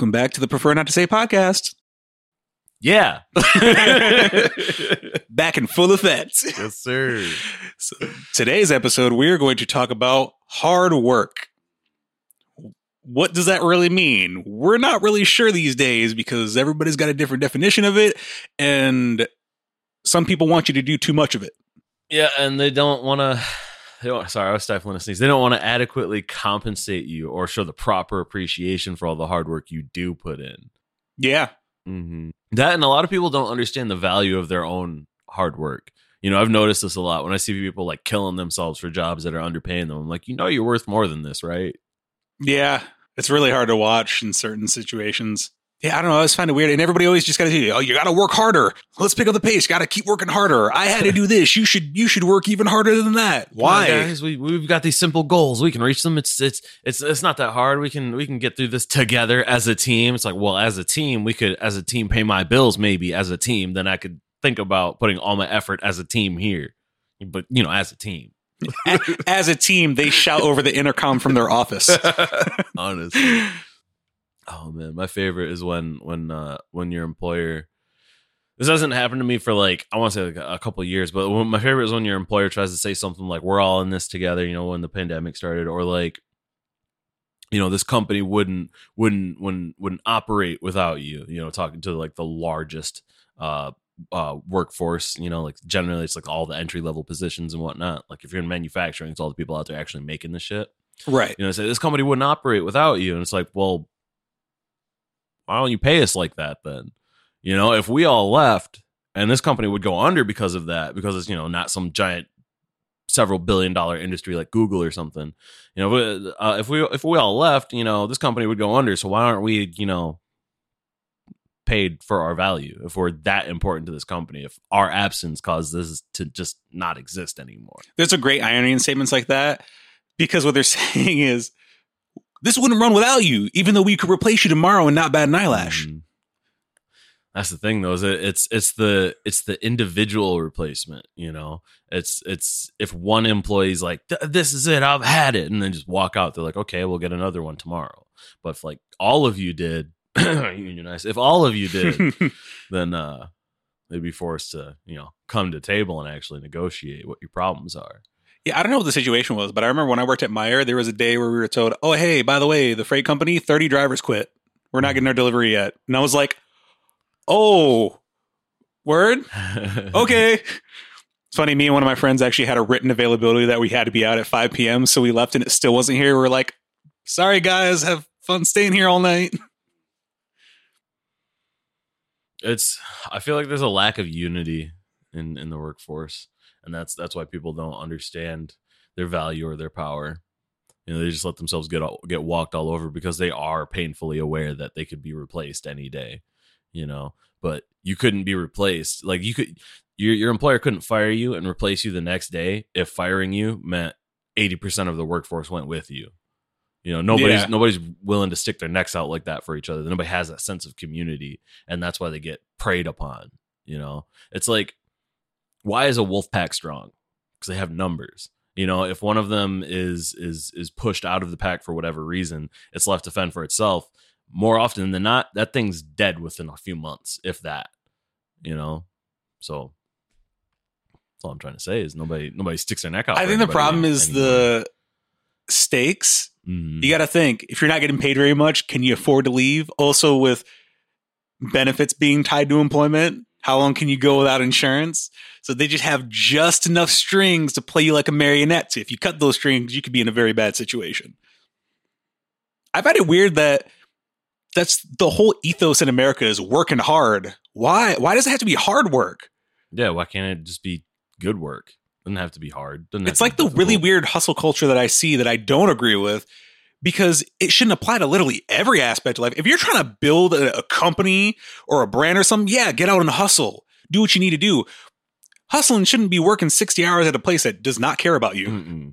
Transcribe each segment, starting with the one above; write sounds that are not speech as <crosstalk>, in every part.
Welcome back to the Prefer Not to Say podcast. Yeah. <laughs> <laughs> back in full effect. yes, sir. So today's episode, we're going to talk about hard work. What does that really mean? We're not really sure these days because everybody's got a different definition of it, and some people want you to do too much of it. Yeah, and they don't want to. Sorry, I was stifling a sneeze. They don't want to adequately compensate you or show the proper appreciation for all the hard work you do put in. Yeah. Mm-hmm. That and a lot of people don't understand the value of their own hard work. You know, I've noticed this a lot when I see people like killing themselves for jobs that are underpaying them. I'm like, you know, you're worth more than this, right? Yeah. It's really hard to watch in certain situations. Yeah, I don't know. I always find it weird. And everybody always just got to do, oh, you got to work harder. Let's pick up the pace. Got to keep working harder. I had to do this. You should, you should work even harder than that. Why? On, guys, we, we've got these simple goals. We can reach them. It's, it's, it's, it's not that hard. We can, we can get through this together as a team. It's like, well, as a team, we could, as a team, pay my bills maybe as a team. Then I could think about putting all my effort as a team here. But, you know, as a team. <laughs> as a team, they shout over the intercom from their office. <laughs> Honestly. Oh man, my favorite is when when uh when your employer this doesn't happen to me for like I want to say like a couple years, but my favorite is when your employer tries to say something like "We're all in this together," you know, when the pandemic started, or like, you know, this company wouldn't wouldn't wouldn't wouldn't operate without you. You know, talking to like the largest uh uh workforce, you know, like generally it's like all the entry level positions and whatnot. Like if you're in manufacturing, it's all the people out there actually making the shit. Right. You know, say this company wouldn't operate without you, and it's like, well, why don't you pay us like that then? You know, if we all left and this company would go under because of that, because it's, you know, not some giant several billion dollar industry like Google or something. You know, uh, if we if we all left, you know, this company would go under. So why aren't we, you know, paid for our value if we're that important to this company? If our absence caused this to just not exist anymore. There's a great irony in statements like that because what they're <laughs> saying is this wouldn't run without you, even though we could replace you tomorrow and not bat an eyelash. Mm. That's the thing, though. Is it, it's it's the it's the individual replacement. You know, it's it's if one employee's like, "This is it, I've had it," and then just walk out, they're like, "Okay, we'll get another one tomorrow." But if like all of you did <clears throat> unionize, if all of you did, <laughs> then uh, they'd be forced to you know come to table and actually negotiate what your problems are. Yeah, I don't know what the situation was, but I remember when I worked at Meijer, there was a day where we were told, "Oh, hey, by the way, the freight company, thirty drivers quit. We're not getting our delivery yet." And I was like, "Oh, word? <laughs> okay." It's funny. Me and one of my friends actually had a written availability that we had to be out at five p.m. So we left, and it still wasn't here. We are like, "Sorry, guys, have fun staying here all night." <laughs> It's. I feel like there's a lack of unity in in the workforce and that's that's why people don't understand their value or their power. You know, they just let themselves get all, get walked all over because they are painfully aware that they could be replaced any day. You know, but you couldn't be replaced. Like you could, your your employer couldn't fire you and replace you the next day if firing you meant eighty percent of the workforce went with you. You know, nobody's yeah. nobody's willing to stick their necks out like that for each other. Nobody has that sense of community, and that's why they get preyed upon. You know, it's like why is a wolf pack strong? Because they have numbers. You know, if one of them is is is pushed out of the pack for whatever reason, it's left to fend for itself. More often than not, that thing's dead within a few months, if that. You know, so that's all I'm trying to say is nobody nobody sticks their neck out. I think the problem is anymore. the stakes. Mm-hmm. You got to think if you're not getting paid very much, can you afford to leave? Also, with benefits being tied to employment, how long can you go without insurance? So they just have just enough strings to play you like a marionette. So if you cut those strings, you could be in a very bad situation. I find it weird that that's the whole ethos in America is working hard. Why? Why does it have to be hard work? Yeah, why can't it just be good work? Doesn't have to be hard. Doesn't it's like the really weird hustle culture that I see that I don't agree with because it shouldn't apply to literally every aspect of life. If you're trying to build a, a, company or a brand or something, yeah, get out and hustle. Do what you need to do. Hustling shouldn't be working 60 hours at a place that does not care about you. Mm-mm.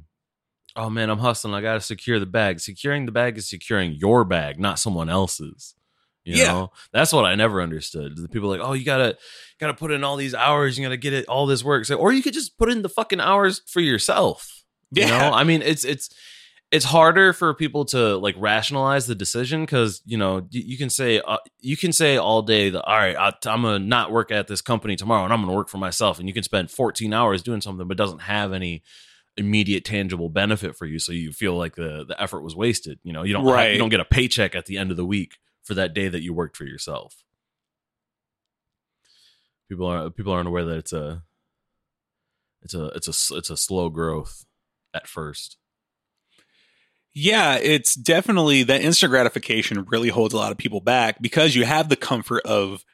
Oh man, I'm hustling. I got to secure the bag. Securing the bag is securing your bag, not someone else's. You yeah. know, that's what I never understood. The people like, oh, you gotta gotta put in all these hours. You gotta get it all this work. So, or you could just put in the fucking hours for yourself. You yeah. know, I mean, it's it's it's harder for people to like rationalize the decision because you know you, you can say uh, you can say all day that all right I, i'm gonna not work at this company tomorrow and i'm gonna work for myself and you can spend 14 hours doing something but doesn't have any immediate tangible benefit for you so you feel like the the effort was wasted you know? You don't right. have, you don't get a paycheck at the end of the week for that day that you worked for yourself. People are people aren't aware that it's a it's a it's a it's a slow growth at first yeah, it's definitely that instant gratification really holds a lot of people back because you have the comfort of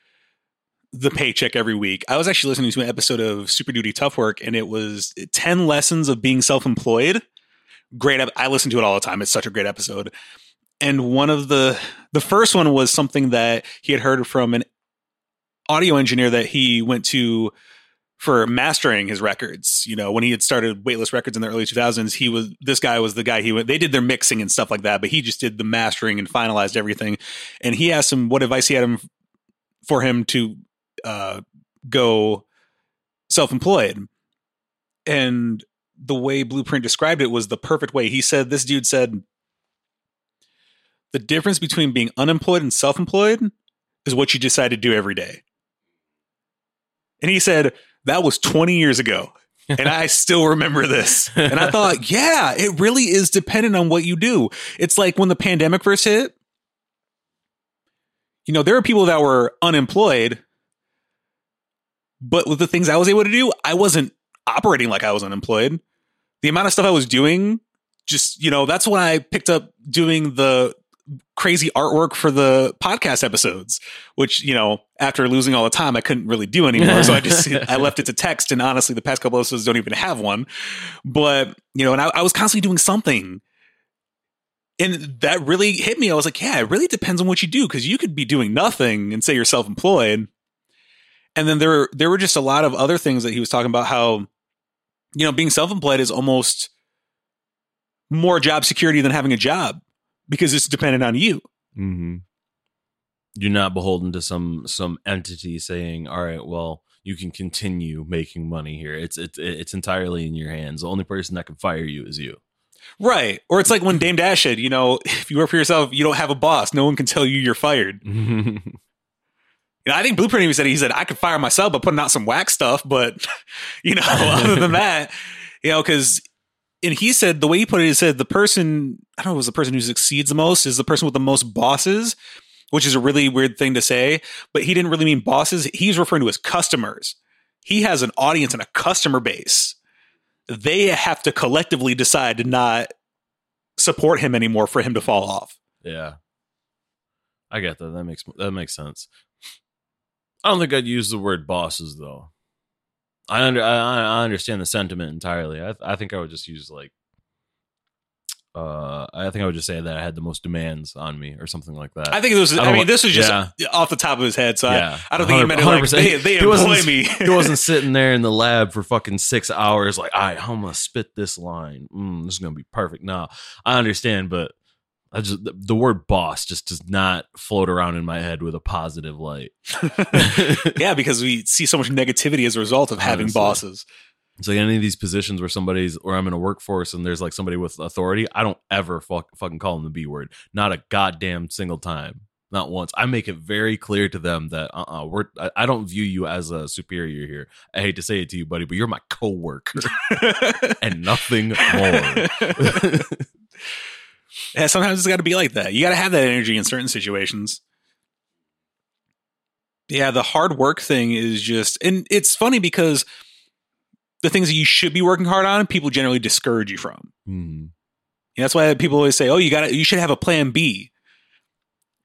the paycheck every week. I was actually listening to an episode of Super Duty Tough Work and it was 10 lessons of being self-employed. Great I listen to it all the time. It's such a great episode. And one of the the first one was something that he had heard from an audio engineer that he went to for mastering his records. You know, when he had started Weightless Records in the early 2000s, he was this guy was the guy he went. They did their mixing and stuff like that, but he just did the mastering and finalized everything. And he asked him what advice he had him for him to uh, go self-employed. And the way Blueprint described it was the perfect way. He said, "This dude said." The difference between being unemployed and self employed is what you decide to do every day. And he said, that was 20 years ago. and I <laughs> still remember this. And I thought, <laughs> yeah, it really is dependent on what you do. It's like when the pandemic first hit, you know, there are people that were unemployed, but with the things I was able to do, I wasn't operating like I was unemployed. The amount of stuff I was doing, just, you know, that's when I picked up doing the crazy artwork for the podcast episodes, which, you know, after losing all the time, I couldn't really do anymore. so I just, <laughs> I left it to text. And honestly, the past couple episodes don't even have one. But, you know, and I, I was constantly doing something. And that really hit me. I was like, yeah, it really depends on what you do because you could be doing nothing and say you're self employed. And then there, there were just a lot of other things that he was talking about how, you know, being self employed is almost more job security than having a job because it's dependent on you. Mm-hmm. You're not beholden to some some entity saying, "All right, well, you can continue making money here." It's it's it's entirely in your hands. The only person that can fire you is you. Right. Or it's like when Dame Dash said, you know, <laughs> if you work for yourself, you don't have a boss. No one can tell you you're fired. <laughs> you know, I think Blueprint even said he said I could fire myself by putting out some wax stuff, but <laughs> you know, other than that, you know, because and he said the way he put it, he said the person I don't know, was the person who succeeds the most is the person with the most bosses, which is a really weird thing to say. But he didn't really mean bosses. He's referring to his customers. He has an audience and a customer base. They have to collectively decide to not support him anymore for him to fall off. Yeah, I get that. That makes that makes sense. I don't think I'd use the word bosses though. I under I, I understand the sentiment entirely. I I think I would just use like uh, I think I would just say that I had the most demands on me or something like that. I think it was. I, I mean, this was just yeah. off the top of his head, so yeah. I, I, don't think he meant it like they, they he employ me. he wasn't <laughs> sitting there in the lab for fucking six hours, like, all right, I'm gonna spit this line. Mm, this is gonna be perfect. No, I understand, but I just the, the, word boss just does not float around in my head with a positive light. <laughs> yeah, because we see so much negativity as a result of having Honestly. bosses. It's like any of these positions where somebody's or I'm in a workforce and there's like somebody with authority, I don't ever fuck, fucking call them the B word. Not a goddamn single time. Not once. I make it very clear to them that uh uh-uh, we're I, I don't view you as a superior here. I hate to say it to you, buddy, but you're my coworker <laughs> and nothing more. <laughs> Yeah, sometimes it's got to be like that. You got to have that energy in certain situations. Yeah, the hard work thing is just, and it's funny because the things that you should be working hard on, people generally discourage you from. Mm. that's why people always say, "Oh, you got you should have a plan B."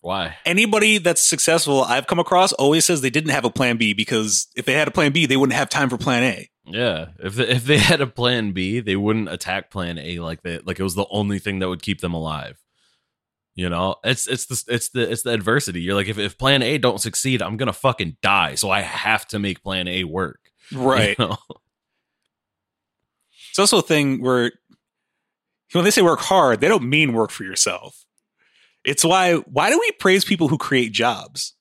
Why? Anybody that's successful I've come across always says they didn't have a plan B because if they had a plan B, they wouldn't have time for plan A. Yeah, if they, if they <laughs> had a plan B, they wouldn't attack plan A like that. Like it was the only thing that would keep them alive. You know, it's it's the it's the it's the adversity. You're like, if, if plan A don't succeed, I'm gonna fucking die. So I have to make plan A work. <laughs> Right. You know? It's also a thing where when they say work hard, they don't mean work for yourself. It's why why do we praise people who create jobs?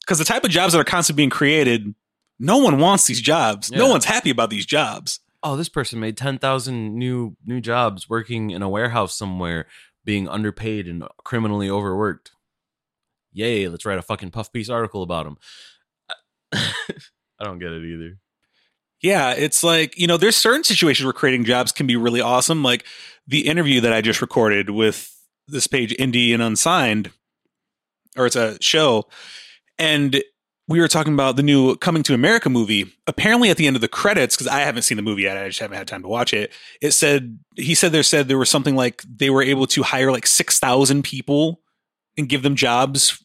Because the type of jobs that are constantly being created no one wants these jobs. Yeah. No one's happy about these jobs. oh, this person made ten thousand new new jobs working in a warehouse somewhere, being underpaid and criminally overworked. Yay! Let's write a fucking puff piece article about them. <laughs> I don't get it either. Yeah, it's like, you know, there's certain situations where creating jobs can be really awesome. Like the interview that I just recorded with this page, Indie and Unsigned, or it's a show. And we were talking about the new Coming to America movie. Apparently, at the end of the credits, because I haven't seen the movie yet, I just haven't had time to watch it. It said he said there said there was something like they were able to hire like six thousand people and give them jobs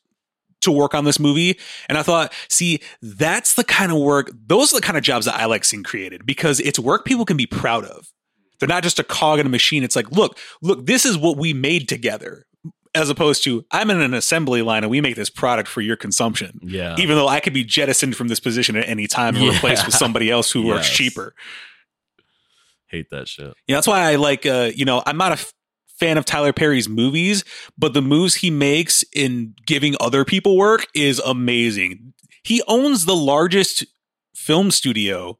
to work on this movie. And I thought, see, that's the kind of work, those are the kind of jobs that I like seeing created because it's work people can be proud of. They're not just a cog in a machine. It's like, look, look, this is what we made together. As opposed to, I'm in an assembly line and we make this product for your consumption. Yeah. Even though I could be jettisoned from this position at any time and Yeah. replaced with somebody else who works <laughs> cheaper. Hate that shit. Yeah, that's why I like. Uh, you know, I'm not a fan of Tyler Perry's movies, but the moves he makes in giving other people work is amazing. He owns the largest film studio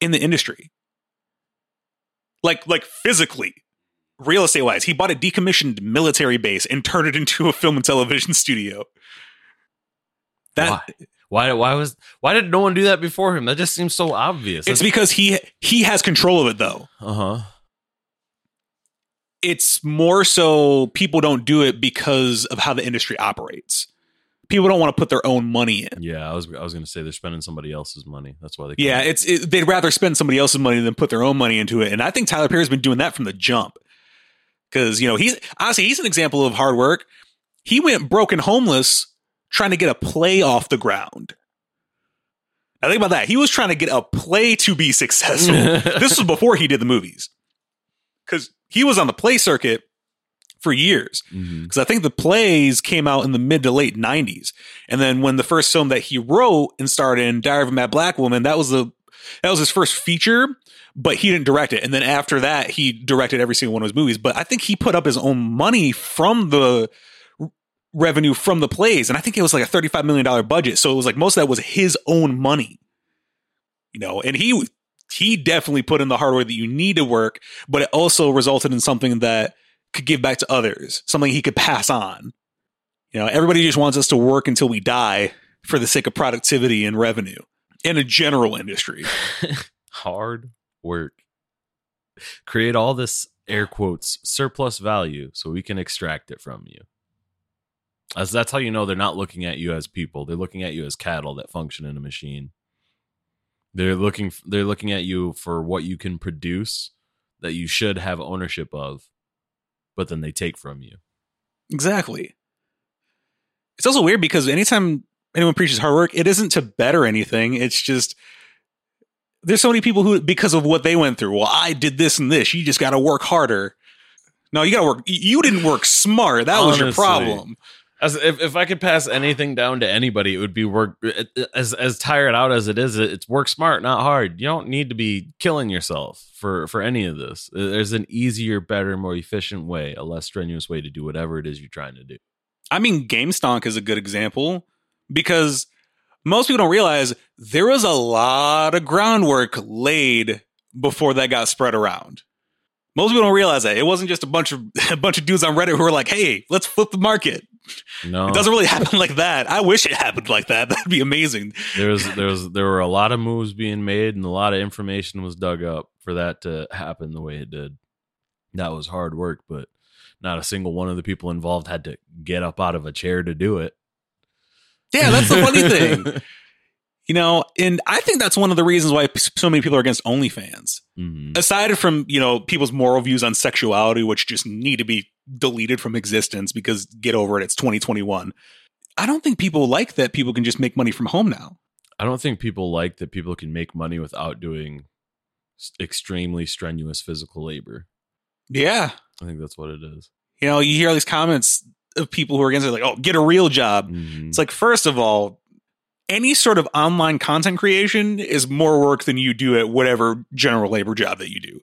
in the industry, like like physically, real estate wise. He bought a decommissioned military base and turned it into a film and television studio. That why? Why? Why was? Why did no one do that before him? That just seems so obvious. it's because he he has control of it though. uh huh. It's more so people don't do it because of how the industry operates. People don't want to put their own money in. Yeah, I was. I was gonna say they're spending somebody else's money. That's why they. Yeah, it's it, they'd rather spend somebody else's money than put their own money into it. And I think Tyler Perry's been doing that from the jump. Because you know he's honestly he's an example of hard work. He went broken homeless trying to get a play off the ground. Now think about that. He was trying to get a play to be successful. <laughs> this was before he did the movies. Because he was on the play circuit for years. Mm-hmm. Because I think the plays came out in the mid to late '90s, and then when the first film that he wrote and starred in, Diary of a Mad Black Woman, that was the that was his first feature, but he didn't direct it. And then after that, he directed every single one of his movies. But I think he put up his own money from the revenue from the plays, and I think it was like a thirty-five million dollar budget. So it was like most of that was his own money, you know. And he he definitely put in the hard work that you need to work, but it also resulted in something that could give back to others, something he could pass on. You know, everybody just wants us to work until we die for the sake of productivity and revenue in a general industry. <laughs> Hard work. Create all this air quotes surplus value so we can extract it from you. As that's how you know they're not looking at you as people. They're looking at you as cattle that function in a machine. They're looking they're looking at you for what you can produce that you should have ownership of, but then they take from you. Exactly. It's also weird because anytime anyone preaches hard work, it isn't to better anything. It's just there's so many people who, because of what they went through, well, I did this and this. You just got to work harder. No, you got to work. You didn't work smart. That was your problem. As if, if I could pass anything down to anybody, it would be work as as tired out as it is. It's work smart, not hard. You don't need to be killing yourself for for any of this. Uh, there's an easier, better, more efficient way, a less strenuous way to do whatever it is you're trying to do. I mean, GameStonk is a good example because most people don't realize there was a lot of groundwork laid before that got spread around. Most people don't realize that it wasn't just a bunch of <laughs> a bunch of dudes on Reddit who were like, "Hey, let's flip the market." No, It doesn't really <laughs> happen like that. I wish it happened like that. <laughs> That'd be amazing. there was there was there were a lot of moves being made and a lot of information was dug up for that to happen the way it did. That was hard work, but not a single one of the people involved had to get up out of a chair to do it. Yeah, that's the funny thing. <laughs> You know, and I think that's one of the reasons why so many people are against OnlyFans. Mhm. aside from you know people's moral views on sexuality which just need to be deleted from existence because get over it it's 2021 i don't think people like that people can just make money from home now I don't think people like that people can make money without doing extremely strenuous physical labor. yeah I think that's what it is. you know you hear all these comments of people who are against it like oh get a real job Mhm. it's like first of all any sort of online content creation is more work than you do at whatever general labor job that you do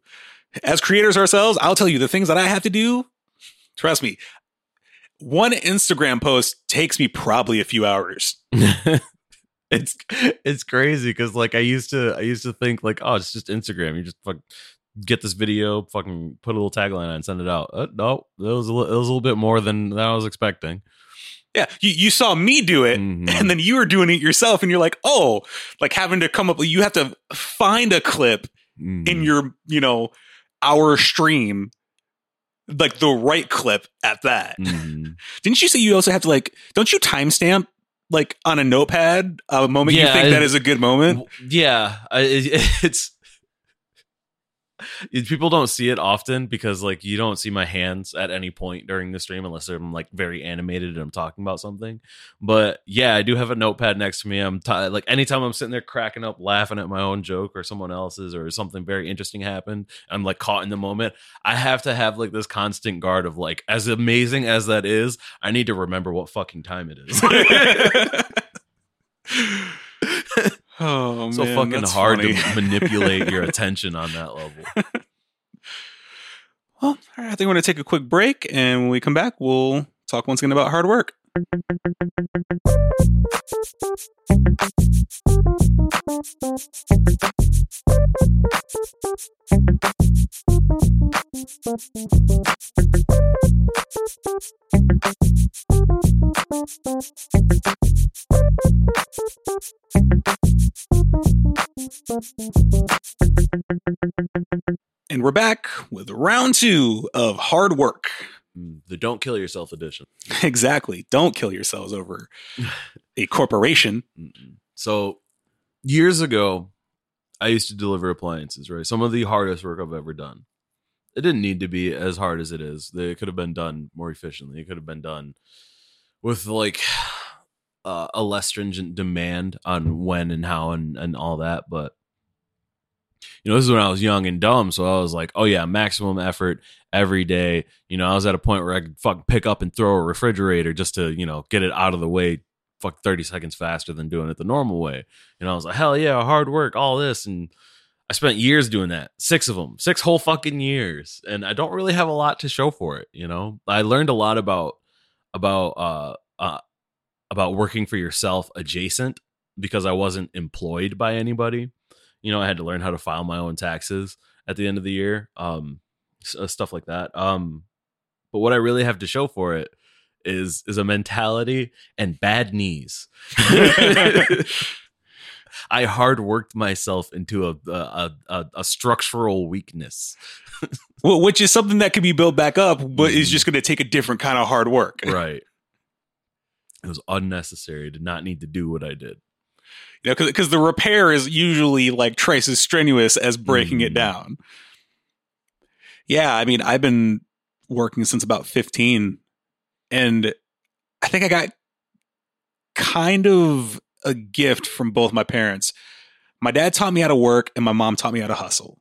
as creators ourselves i'll tell you the things that i have to do trust me one instagram post takes me probably a few hours <laughs> it's it's crazy because like I used to I used to think like oh it's just Instagram you just fuck get this video fucking put a little tagline on and send it out uh, no it was a, li- it was a little bit more than, than I was expecting Yeah, you, you saw me do it, Mhm. and then you were doing it yourself, and you're like, oh, like having to come up. You have to find a clip Mhm. in your, you know, hour stream, like the right clip at that. Mhm. <laughs> Didn't you say you also have to like? Don't you timestamp like on a notepad a moment you think I- that is a good moment? Yeah I, it, <laughs> it's it- <laughs> people don't see it often because like you don't see my hands at any point during the stream unless I'm like very animated and I'm talking about something. But yeah, I do have a notepad next to me. I'm ti like anytime I'm sitting there cracking up, laughing at my own joke or someone else's or something very interesting happened, I'm like caught in the moment. I have to have like this constant guard of like, as amazing as that is, I need to remember what fucking time it is. <laughs> <laughs> oh so man, fucking hard funny. to <laughs> manipulate your <laughs> attention on that level. <laughs> Well, all right, I think we're going to take a quick break, and when we come back, we'll talk once again about hard work. And we're back with round two of hard work. Mm, The don't kill yourself edition. <laughs> Exactly. Don't kill yourselves over <laughs> a corporation. So years ago, I used to deliver appliances, right? Some of the hardest work I've ever done. It didn't need to be as hard as it is. It could have been done more efficiently. It could have been done with like <sighs> uh, a less stringent demand on when and how and, and all that. But you know, this is when I was young and dumb. So I was like, oh yeah, maximum effort every day. You know, I was at a point where I could fucking pick up and throw a refrigerator just to, you know, get it out of the way fuck 30 seconds faster than doing it the normal way. And I was like, hell yeah, hard work, all this. And I spent years doing that, six of them, six whole fucking years. And I don't really have a lot to show for it. You know, I learned a lot about, about, uh, uh, about working for yourself adjacent because I wasn't employed by anybody. You know, I had to learn how to file my own taxes at the end of the year, um, uh, stuff like that. Um, but what I really have to show for it is is a mentality and bad knees. <laughs> <laughs> I hard worked myself into a a, a a structural weakness. <laughs> Well, which is something that can be built back up, but is Mhm. just going to take a different kind of hard work. Right. It was unnecessary. Did not need to do what I did. You know, because the repair is usually like twice as strenuous as breaking it Mhm. down. Yeah, I mean, I've been working since about 15, and I think I got kind of a gift from both my parents. My dad taught me how to work, and my mom taught me how to hustle.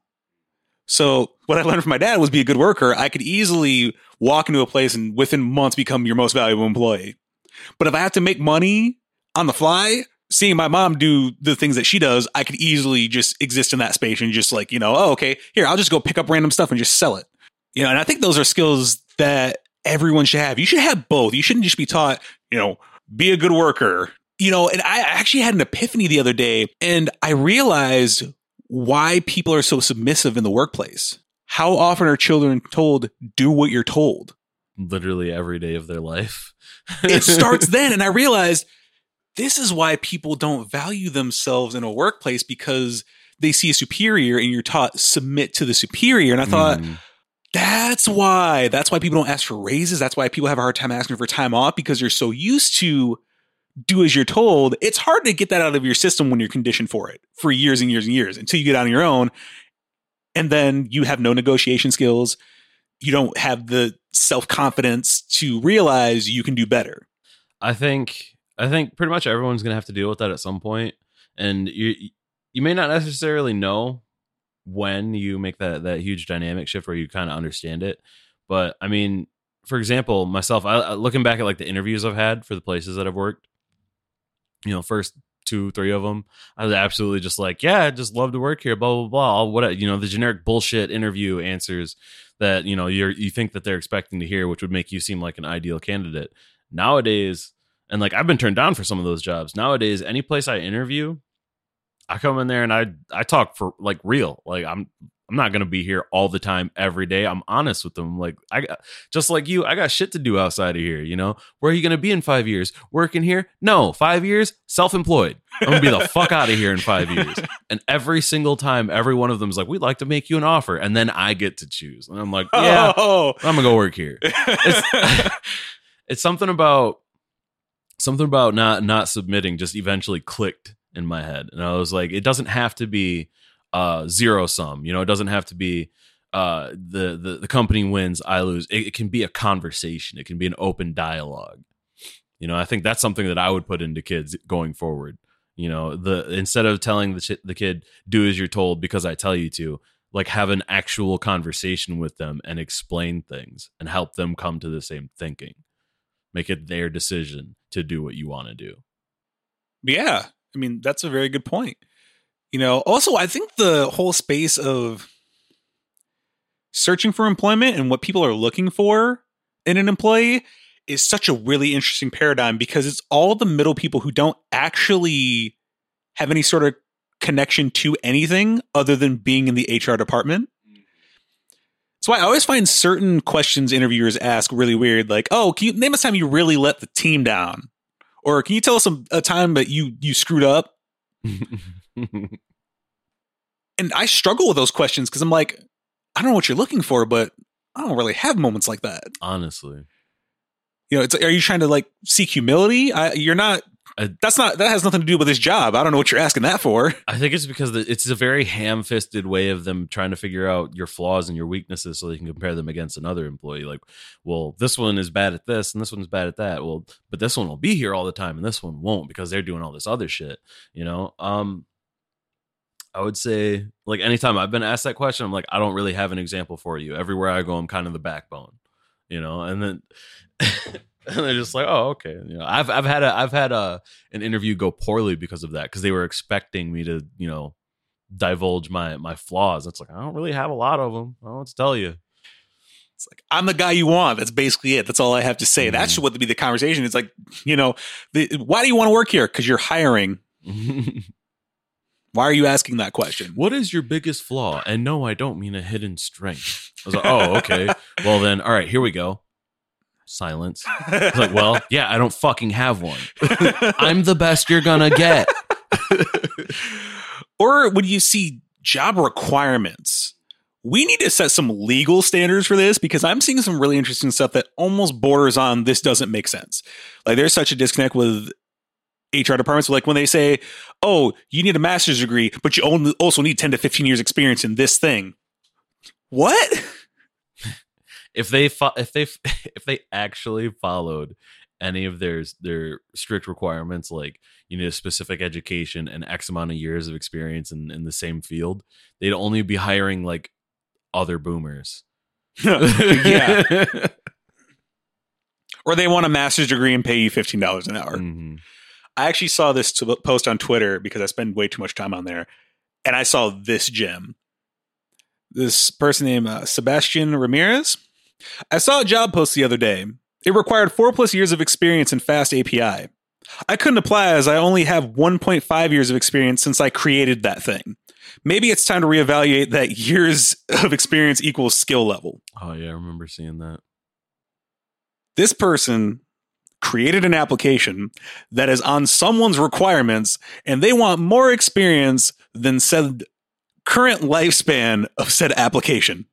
So, what I learned from my dad was be a good worker. I could easily walk into a place and within months become your most valuable employee. But if I have to make money on the fly, seeing my mom do the things that she does, I could easily just exist in that space and just like, you know, oh, okay, here, I'll just go pick up random stuff and just sell it. You know, and I think those are skills that everyone should have. You should have both. You shouldn't just be taught, you know, be a good worker. You know, and I actually had an epiphany the other day and I realized why people are so submissive in the workplace. How often are children told, do what you're told? Literally every day of their life. it starts <laughs> then. And I realized this is why people don't value themselves in a workplace because they see a superior and you're taught submit to the superior. And I thought, Mhm. that's why. That's why people don't ask for raises. That's why people have a hard time asking for time off because you're so used to do as you're told. It's hard to get that out of your system when you're conditioned for it for years and years and years until you get on your own. And then you have no negotiation skills. You don't have the self confidence to realize you can do better. I think I think pretty much everyone's gonna have to deal with that at some point, and you you may not necessarily know when you make that that huge dynamic shift where you kind of understand it. But I mean, for example, myself, I, looking back at like the interviews I've had for the places that I've worked, you know, first two three of them, I was absolutely just like, yeah, I just love to work here, blah blah blah. What you know, the generic bullshit interview answers that you know you're you think that they're expecting to hear, which would make you seem like an ideal candidate. Nowadays, And like I've been turned down for some of those jobs. Nowadays, any place I interview, I come in there and I I talk for like real. Like I'm I'm not gonna be here all the time every day. I'm honest with them. Like I got just like you, I got shit to do outside of here. You know, where are you gonna be in five years? Working here? No, five years, self employed. I'm gonna be the fuck out of here in five years. <laughs> And every single time, every one of them is like, "We'd like to make you an offer," and then I get to choose. And I'm like, <laughs> "Yeah, oh. I'm gonna go work here." It's, <laughs> it's something about something about not not submitting just eventually clicked in my head, and I was like, it doesn't have to be uh, zero sum. You know, it doesn't have to be uh, the, the the company wins, I lose. It, it, can be a conversation. It can be an open dialogue. You know, I think that's something that I would put into kids going forward. You know, the instead of telling the the kid do as you're told because I tell you to, like have an actual conversation with them and explain things and help them come to the same thinking. Make it their decision to do what you want to do. Yeah, I mean that's a very good point. You know, also, I think the whole space of searching for employment and what people are looking for in an employee is such a really interesting paradigm because it's all the middle people who don't actually have any sort of connection to anything other than being in the HR department. So I always find certain questions interviewers ask really weird, like, "Oh, can you name a time you really let the team down?" Or can you tell us a, a time that you you screwed up? <laughs> and I struggle with those questions because I'm like, I don't know what you're looking for, but I don't really have moments like that. Honestly, you know, it's are you trying to like seek humility? I, you're not. That's not that has nothing to do with his job. I don't know what you're asking that for. I think it's because it's a very ham-fisted way of them trying to figure out your flaws and your weaknesses so they can compare them against another employee. Like, well, this one is bad at this and this one's bad at that. Well, but this one will be here all the time and this one won't because they're doing all this other shit. You know, um, I would say like anytime I've been asked that question, I'm like, I don't really have an example for you. Everywhere I go, I'm kind of the backbone, you know. And then <laughs> <laughs> and they're just like, oh, okay. You know, I've I've had a I've had a an interview go poorly because of that because they were expecting me to you know divulge my my flaws. It's like I don't really have a lot of them. I don't what to tell you. It's like I'm the guy you want. That's basically it. That's all I have to say. Mm-hmm. That's what would be the conversation. It's like you know, the, why do you want to work here? Because you're hiring. <laughs> Why are you asking that question? What is your biggest flaw? And no, I don't mean a hidden strength. I was like, oh, okay. well, then, all right, here we go. Silence. <laughs> Like, well, yeah, I don't fucking have one. <laughs> I'm the best you're gonna get. <laughs> or when you see job requirements, we need to set some legal standards for this because I'm seeing some really interesting stuff that almost borders on this doesn't make sense. Like there's such a disconnect with HR departments. Like when they say, "Oh, you need a master's degree, but you only also need ten to fifteen years experience in this thing." What? If they fo- if they <laughs> if they actually followed any of their their strict requirements, like you need a specific education and X amount of years of experience in, in the same field, they'd only be hiring like other boomers. <laughs> yeah. <laughs> or they want a master's degree and pay you fifteen dollars an hour. Mm-hmm. I actually saw this post on Twitter because I spend way too much time on there, and I saw this gem. This person named uh, Sebastian Ramirez. I saw a job post the other day. It required four plus years of experience in Fast API. I couldn't apply as I only have 1.5 years of experience since I created that thing. Maybe it's time to reevaluate that years of experience equals skill level. Oh, yeah, I remember seeing that. This person created an application that is on someone's requirements and they want more experience than said current lifespan of said application.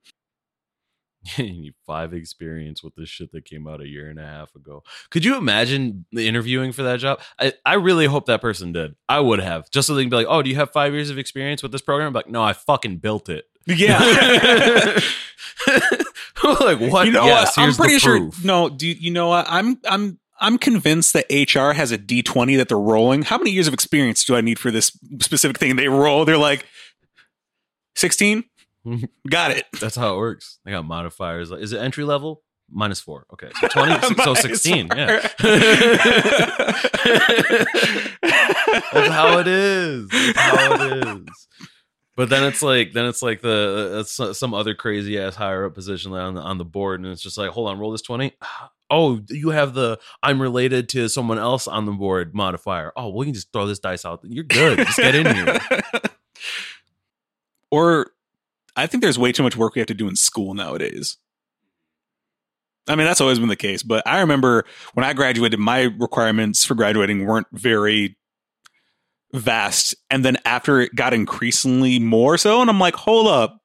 You five experience with this shit that came out a year and a half ago. Could you imagine interviewing for that job? I, I really hope that person did. I would have. Just so they can be like, oh, do you have five years of experience with this program? I'm like, no, I fucking built it. Yeah. <laughs> like what? You know yes, what? I'm pretty sure. No, do you, you know what? I'm I'm I'm convinced that HR has a D20 that they're rolling. How many years of experience do I need for this specific thing? They roll. They're like 16. <laughs> got it. That's how it works. They got modifiers. Is it entry level? Minus four. Okay. So <laughs> 20, so 16. Four. Yeah. <laughs> That's how it is. That's how it is. But then it's like, then it's like the, uh, some other crazy ass higher up position on the, on the board. And it's just like, hold on, roll this 20 <sighs> oh, you have the I'm related to someone else on the board modifier. Oh, well, you can just throw this dice out. You're good. Just get in here. or I think there's way too much work we have to do in school nowadays. I mean, that's always been the case. But I remember when I graduated, my requirements for graduating weren't very vast. And then after it got increasingly more so, and I'm like, hold up,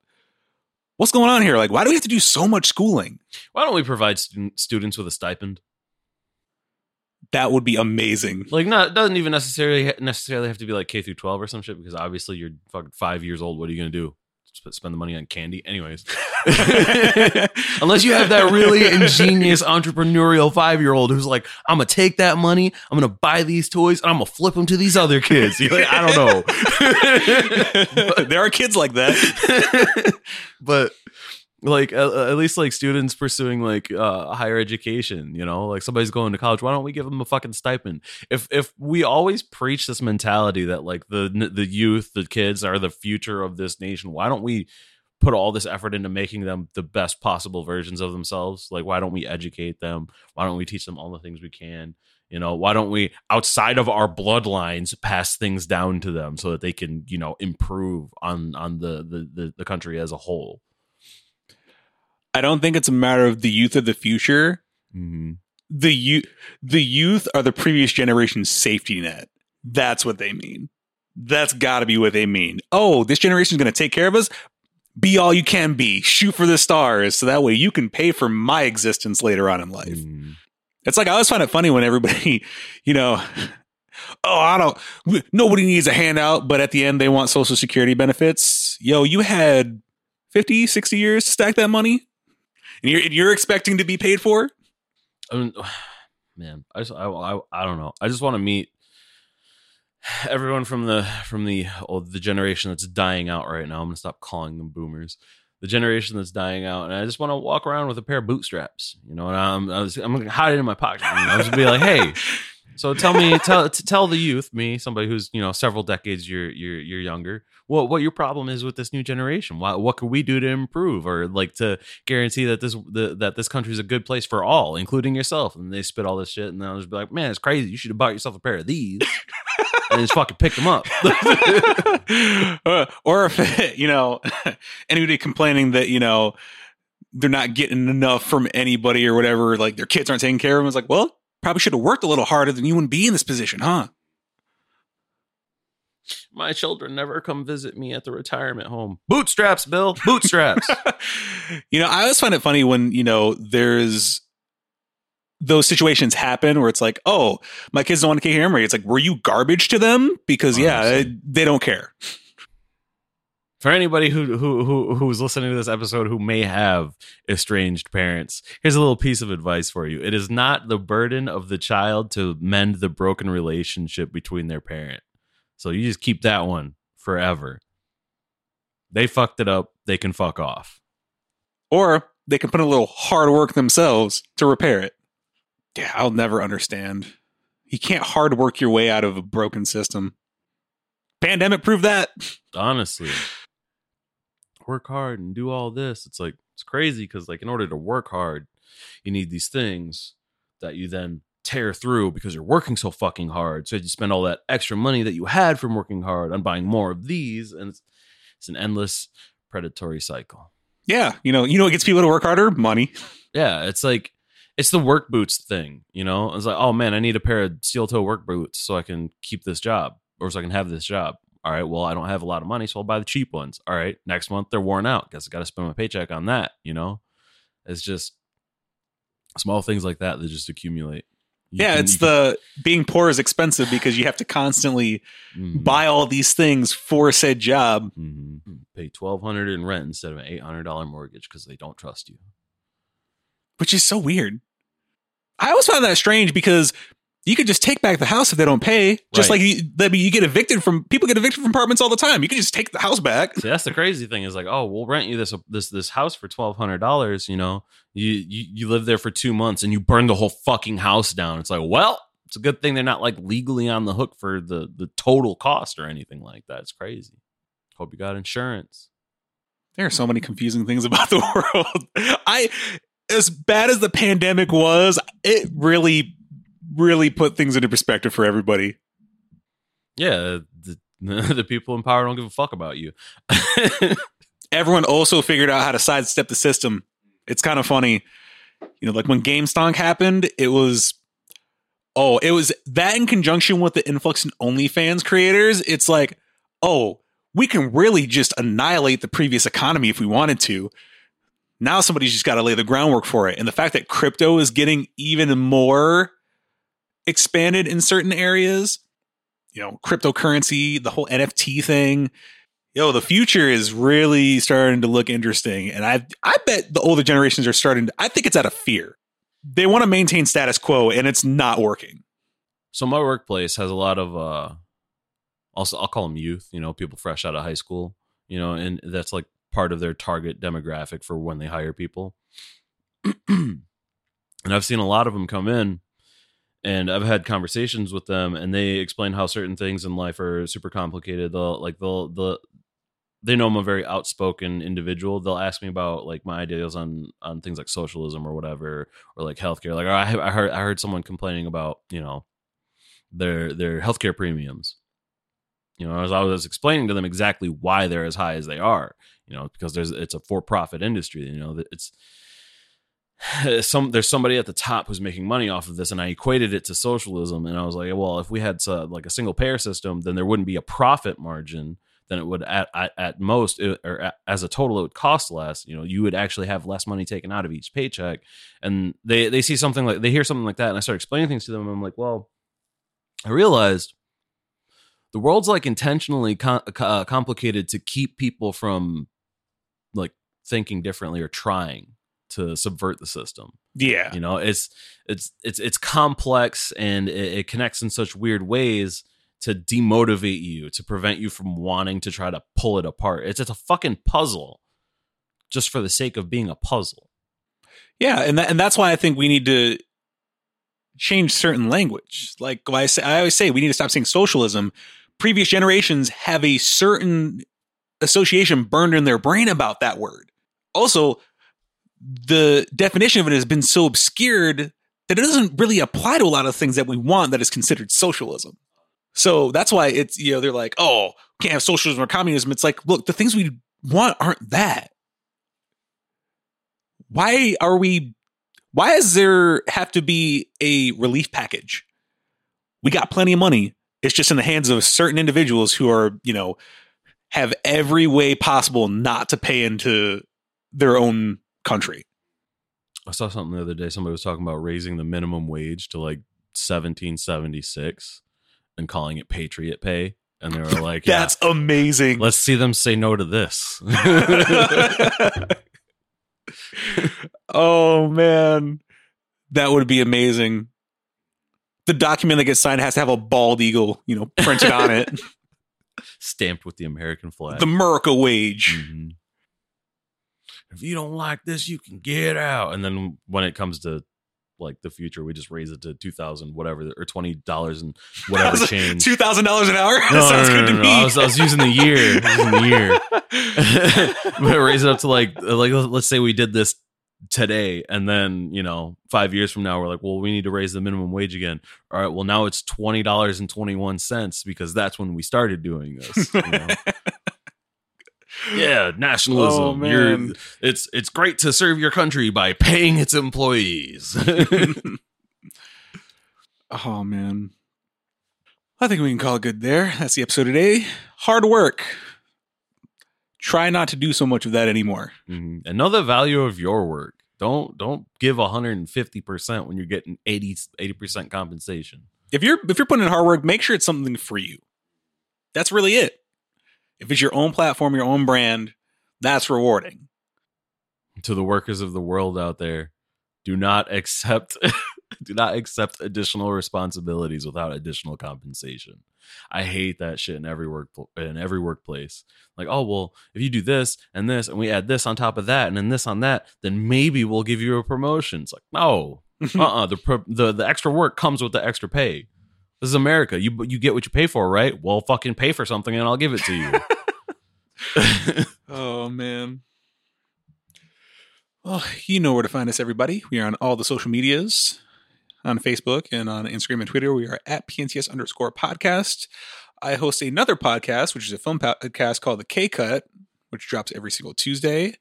what's going on here? Like, why do we have to do so much schooling? Why don't we provide student, students with a stipend? That would be amazing. Like, not it doesn't even necessarily necessarily have to be like K through twelve or some shit because obviously you're fucking five years old. What are you gonna do? Spend the money on candy. Anyways, <laughs> <laughs> unless you have that really ingenious entrepreneurial five year old who's like, I'm gonna take that money, I'm gonna buy these toys, and I'm gonna flip them to these other kids. You're like, I don't know. <laughs> there are kids like that, but like at, at, least like students pursuing like uh, higher education you know? Like somebody's going to college why don't we give them a fucking stipend? If if we always preach this mentality that like the the youth the kids are the future of this nation why don't we put all this effort into making them the best possible versions of themselves? Like why don't we educate them? Why don't we teach them all the things we can? You know why don't we outside of our bloodlines pass things down to them so that they can you know improve on on the the the, the country as a whole I don't think it's a matter of the youth of the future. Mm-hmm. The youth, the youth are the previous generation's safety net. That's what they mean. That's got to be what they mean. Oh, this generation is going to take care of us. Be all you can be. Shoot for the stars, so that way you can pay for my existence later on in life. Mm. It's like I always find it funny when everybody, <laughs> you know, <laughs> oh, I don't. Nobody needs a handout, but at the end they want social security benefits. Yo, you had 50, 60 years to stack that money and you're, and you're expecting to be paid for. I mean, <sighs> man, I just I, I, I don't know. I just want to meet everyone from the from the oh, the generation that's dying out right now. I'm gonna stop calling them boomers. The generation that's dying out, and I just want to walk around with a pair of bootstraps, you know. And I'm I was, I'm gonna hide it in my pocket. You know? I was gonna be like, hey. <laughs> So tell me, tell tell the youth, me, somebody who's you know several decades you're you're you're younger what what your problem is with this new generation. What what can we do to improve or like to guarantee that this the, that this country is a good place for all, including yourself? And they spit all this shit, and I'll just be like, man, it's crazy. You should have bought yourself a pair of these. and just fucking pick them up. <laughs> or if <laughs> you know <laughs> anybody complaining that you know they're not getting enough from anybody or whatever, like their kids aren't taking care of them. It's like, well, probably should have worked a little harder than you wouldn't be in this position, huh? My children never come visit me at the retirement home. Bootstraps, Bill. Bootstraps. <laughs> you know, I always find it funny when, you know, there's those situations happen where it's like, oh, my kids don't want to hear me. It's like, were you garbage to them? Because yeah, they don't care. For anybody who who who who's listening to this episode who may have estranged parents, here's a little piece of advice for you. It is not the burden of the child to mend the broken relationship between their parent. So you just keep that one forever. They fucked it up. They can fuck off. Or they can put a little hard work themselves to repair it. Yeah, I'll never understand. You can't hard work your way out of a broken system. Pandemic proved that. Honestly. Work hard and do all this. It's like, it's crazy because, like, in order to work hard, you need these things that you then tear through because you're working so fucking hard. So you spend all that extra money that you had from working hard on buying more of these, and it's, it's an endless predatory cycle. Yeah, you know, you know what gets people to work harder? Money. Yeah, it's like it's the work boots thing. You know, it's like, oh man, I need a pair of steel toe work boots so I can keep this job or so I can have this job. All right, well, I don't have a lot of money, so I'll buy the cheap ones. All right, next month they're worn out. Guess I got to spend my paycheck on that. You know, it's just small things like that that just accumulate yeah, can, it's the being poor is expensive because you have to constantly mm-hmm. buy all these things for said job. Mm-hmm. Pay twelve hundred in rent instead of an eight hundred dollar mortgage because they don't trust you. Which is so weird. I always found that strange because you could just take back the house if they don't pay. Just right. like you, you get evicted from people get evicted from apartments all the time. You can just take the house back. See, that's the crazy thing is like, oh, we'll rent you this this this house for twelve hundred dollars. You know, you, you you live there for two months and you burn the whole fucking house down. It's like, well, it's a good thing they're not like legally on the hook for the the total cost or anything like that. It's crazy. Hope you got insurance. There are so many confusing things <laughs> about the world. I as bad as the pandemic was, it really, really put things into perspective for everybody. Yeah, the, <laughs> the people in power don't give a fuck about you. <laughs> Everyone also figured out how to sidestep the system. It's kind of funny. You know, like when GameStonk happened, it was oh, it was that in conjunction with the influx in OnlyFans creators. It's like, oh, we can really just annihilate the previous economy if we wanted to. Now somebody's just got to lay the groundwork for it. And the fact that crypto is getting even more expanded in certain areas, you know, cryptocurrency, the whole NFT thing, yo, the future is really starting to look interesting. And I I bet the older generations are starting to I think it's out of fear. They want to maintain status quo and it's not working. So my workplace has a lot of uh also I'll call them youth, you know, people fresh out of high school, you know, and that's like part of their target demographic for when they hire people. <clears throat> and I've seen a lot of them come in and I've had conversations with them and they explain how certain things in life are super complicated. They'll like they'll the they know I'm a very outspoken individual. They'll ask me about like my ideas on on things like socialism or whatever, or like healthcare. Like I, I heard I heard someone complaining about you know their their healthcare premiums. You know, as I was explaining to them exactly why they're as high as they are. You know, because there's it's a for profit industry. You know, it's <laughs> some there's somebody at the top who's making money off of this and i equated it to socialism and i was like well if we had uh, like a single payer system then there wouldn't be a profit margin then it would at at, at most it, or at, as a total it would cost less. You know you would actually have less money taken out of each paycheck. And they they see something like they hear something like that and i start explaining things to them and i'm like well i realized the world's like intentionally com- uh, complicated to keep people from like thinking differently or trying to subvert the system. Yeah. You know, it's it's it's it's complex and it, it, connects in such weird ways to demotivate you, to prevent you from wanting to try to pull it apart. It's it's a fucking puzzle just for the sake of being a puzzle. Yeah, and that, and that's why I think we need to change certain language. Like I say, I always say we need to stop saying socialism. Previous generations have a certain association burned in their brain about that word. Also, the definition of it has been so obscured that it doesn't really apply to a lot of things that we want that is considered socialism. So that's why it's, you know, they're like, oh, can't have socialism or communism. It's like, look, the things we want aren't that. Why are we, why does there have to be a relief package? We got plenty of money. It's just in the hands of certain individuals who are, you know, have every way possible not to pay into their own country. I saw something the other day. Somebody was talking about raising the minimum wage to like 1776 and calling it Patriot Pay. And they were <laughs> like, That's yeah, amazing. Let's see them say no to this. <laughs> oh, man. That would be amazing. The document that gets signed has to have a bald eagle, you know, printed on it, <laughs> stamped with the American flag. The America wage. Mm-hmm. If you don't like this, you can get out. And then when it comes to like the future. We just raise it to two thousand whatever or twenty dollars and <laughs> whatever change. Two thousand dollars an hour. <laughs> No, sounds no, no, good to me. I was, I was, using the year. using the year. <laughs> but raise it up to like like let's say we did this today and then you know five years from now we're like well we need to raise the minimum wage again all right well now it's twenty dollars and twenty one cents because that's when we started doing this you know? Yeah, nationalism. Oh, man. You're, it's it's great to serve your country by paying its employees. <laughs> oh man. I think we can call it good there. That's the episode today. Hard work. Try not to do so much of that anymore. Mm-hmm. And know the value of your work. Don't don't give 150% when you're getting 80 80% compensation. If you're if you're putting in hard work, make sure it's something for you. That's really it. If it's your own platform, your own brand, that's rewarding. To the workers of the world out there, do not accept <laughs> do not accept additional responsibilities without additional compensation. I hate that shit in every work in every workplace. Like, oh well, if you do this and this, and we add this on top of that, and then this on that, then maybe we'll give you a promotion. It's like, no, uh, <laughs> uh-uh, the the the extra work comes with the extra pay. This is America. You you get what you pay for, right? Well, fucking pay for something and I'll give it to you. <laughs> oh man. Well, you know where to find us, everybody. We are on all the social medias on Facebook and on Instagram and Twitter. We are at PNTS underscore podcast. I host another podcast, which is a film podcast called The K Cut, which drops every single Tuesday.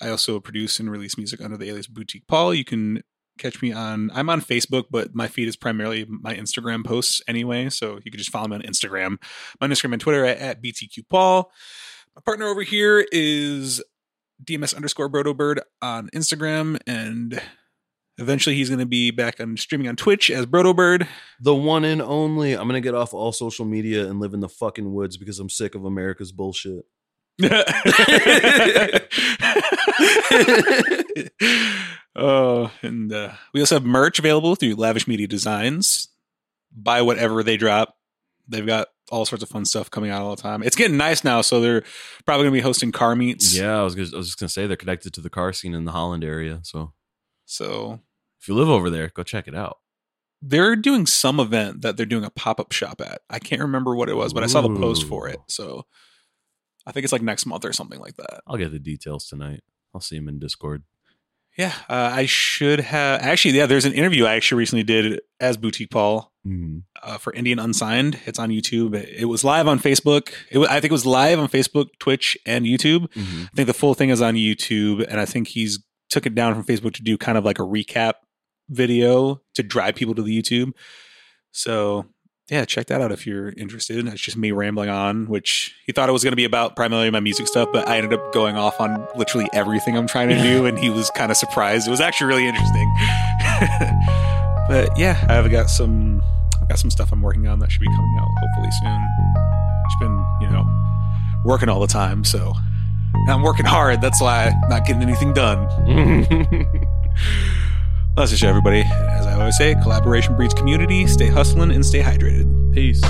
I also produce and release music under the alias Boutique Paul. You can catch me on I'm on Facebook, but my feed is primarily my Instagram posts anyway. So you can just follow me on Instagram. My Instagram and Twitter at, at BTQ Paul. My partner over here is DMS underscore Brotobird on Instagram, and eventually he's going to be back on streaming on Twitch as Brotobird. The one and only. I'm going to get off all social media and live in the fucking woods because I'm sick of America's bullshit. <laughs> <laughs> <laughs> oh, and uh, we also have merch available through Lavish Media Designs. Buy whatever they drop. They've got all sorts of fun stuff coming out all the time. It's getting nice now, so they're probably going to be hosting car meets. Yeah, I was, gonna, I was just going to say they're connected to the car scene in the Holland area. So, so if you live over there, go check it out. They're doing some event that they're doing a pop up shop at. I can't remember what it was, but Ooh. I saw the post for it. So I think it's like next month or something like that. I'll get the details tonight. I'll see him in Discord. Yeah, uh, I should have actually. Yeah, there's an interview I actually recently did as Boutique Paul mm-hmm. uh, for Indian Unsigned. It's on YouTube. It, was live on Facebook. It, I think it was live on Facebook, Twitch, and YouTube. Mm-hmm. I think the full thing is on YouTube, and I think he's took it down from Facebook to do kind of like a recap video to drive people to the YouTube. So yeah, check that out if you're interested. It's just me rambling on, which he thought it was going to be about primarily my music stuff, but I ended up going off on literally everything I'm trying to do, <laughs> and he was kind of surprised. It was actually really interesting. <laughs> but yeah, I've got some I've got some stuff I'm working on that should be coming out hopefully soon. It's been you know working all the time, so I'm working hard. That's why I'm not getting anything done. <laughs> That's just everybody. As I always say, collaboration breeds community. Stay hustling and stay hydrated. Peace.